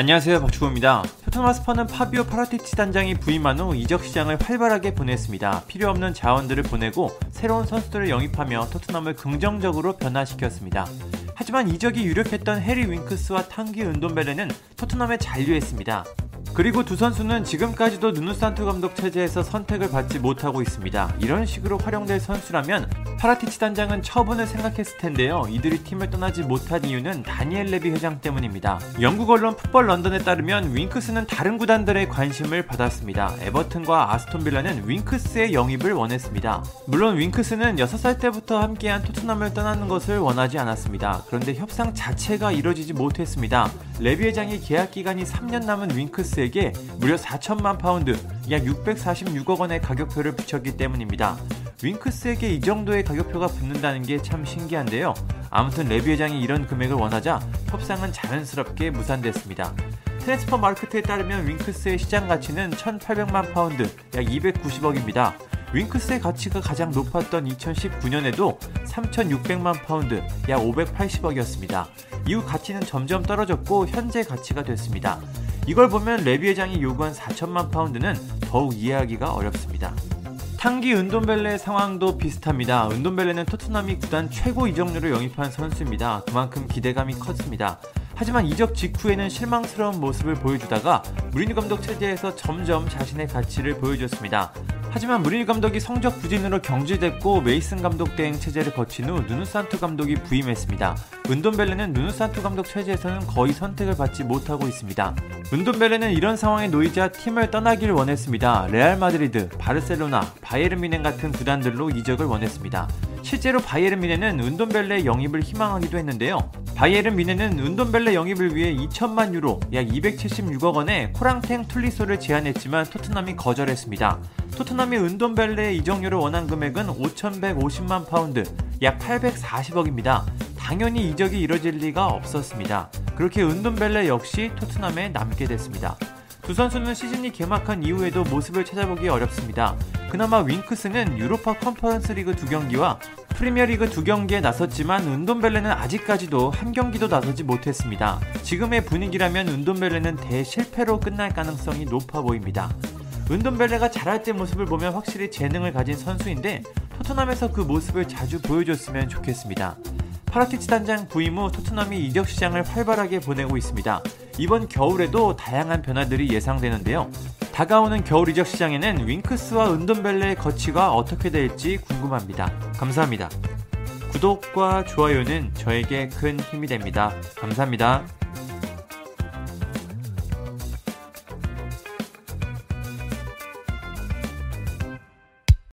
안녕하세요 박주호입니다. 토트넘 스퍼스는 파비오 파라티치 단장이 부임한 후 이적 시장을 활발하게 보냈습니다. 필요 없는 자원들을 보내고 새로운 선수들을 영입하며 토트넘을 긍정적으로 변화시켰습니다. 하지만 이적이 유력했던 해리 윙크스와 탕기 은돔벨레는 토트넘에 잔류했습니다. 그리고 두 선수는 지금까지도 누누산투 감독 체제에서 선택을 받지 못하고 있습니다. 이런 식으로 활용될 선수라면 파라티치 단장은 처분을 생각했을 텐데요. 이들이 팀을 떠나지 못한 이유는 다니엘 레비 회장 때문입니다. 영국 언론 풋볼 런던에 따르면 윙크스는 다른 구단들의 관심을 받았습니다. 에버튼과 아스톤 빌라는 윙크스의 영입을 원했습니다. 물론 윙크스는 6살 때부터 함께한 토트넘을 떠나는 것을 원하지 않았습니다. 그런데 협상 자체가 이뤄지지 못했습니다. 레비 회장이 계약 기간이 3년 남은 윙크스에게 무려 4천만 파운드, 약 646억 원의 가격표를 붙였기 때문입니다. 윙크스에게 이 정도의 가격표가 붙는다는 게 참 신기한데요. 아무튼 레비 회장이 이런 금액을 원하자 협상은 자연스럽게 무산됐습니다. 트랜스퍼 마르크트에 따르면 윙크스의 시장 가치는 1,800만 파운드, 약 290억입니다. 윙크스의 가치가 가장 높았던 2019년에도 3,600만 파운드, 약 580억이었습니다. 이후 가치는 점점 떨어졌고 현재 가치가 됐습니다. 이걸 보면 레비 회장이 요구한 4천만 파운드는 더욱 이해하기가 어렵습니다. 탕기 은돔벨레의 상황도 비슷합니다. 은돔벨레는 토트넘이 구단 최고 이적료로 영입한 선수입니다. 그만큼 기대감이 컸습니다. 하지만 이적 직후에는 실망스러운 모습을 보여주다가 무리뉴 감독 체제에서 점점 자신의 가치를 보여줬습니다. 하지만 무리뉴 감독이 성적 부진으로 경질됐고 메이슨 감독 대행 체제를 거친 후 누누산투 감독이 부임했습니다. 은돔벨레는 누누산투 감독 체제에서는 거의 선택을 받지 못하고 있습니다. 은돔벨레는 이런 상황에 놓이자 팀을 떠나길 원했습니다. 레알 마드리드, 바르셀로나, 바이에른 뮌헨 같은 구단들로 이적을 원했습니다. 실제로 바이에른 뮌헨은 은돔벨레 영입을 희망하기도 했는데요. 바이에른 뮌헨은 은돔벨레 영입을 위해 2천만 유로, 약 276억 원의 코랑탱 툴리소를 제안했지만 토트넘이 거절했습니다. 토트넘이 은돔벨레의 이적료를 원한 금액은 5,150만 파운드, 약 840억입니다. 당연히 이적이 이뤄질 리가 없었습니다. 그렇게 은돔벨레 역시 토트넘에 남게 됐습니다. 두 선수는 시즌이 개막한 이후에도 모습을 찾아보기 어렵습니다. 그나마 윙크스는 유로파 컨퍼런스 리그 두 경기와 프리미어리그 두 경기에 나섰지만 은돔벨레는 아직까지도 한 경기도 나서지 못했습니다. 지금의 분위기라면 은돔벨레는 대실패로 끝날 가능성이 높아 보입니다. 은돈벨레가 잘할 때 모습을 보면 확실히 재능을 가진 선수인데 토트넘에서 그 모습을 자주 보여줬으면 좋겠습니다. 파라티치 단장 부임 후 토트넘이 이적 시장을 활발하게 보내고 있습니다. 이번 겨울에도 다양한 변화들이 예상되는데요. 다가오는 겨울 이적 시장에는 윙크스와 은돈벨레의 거치가 어떻게 될지 궁금합니다. 감사합니다. 구독과 좋아요는 저에게 큰 힘이 됩니다. 감사합니다.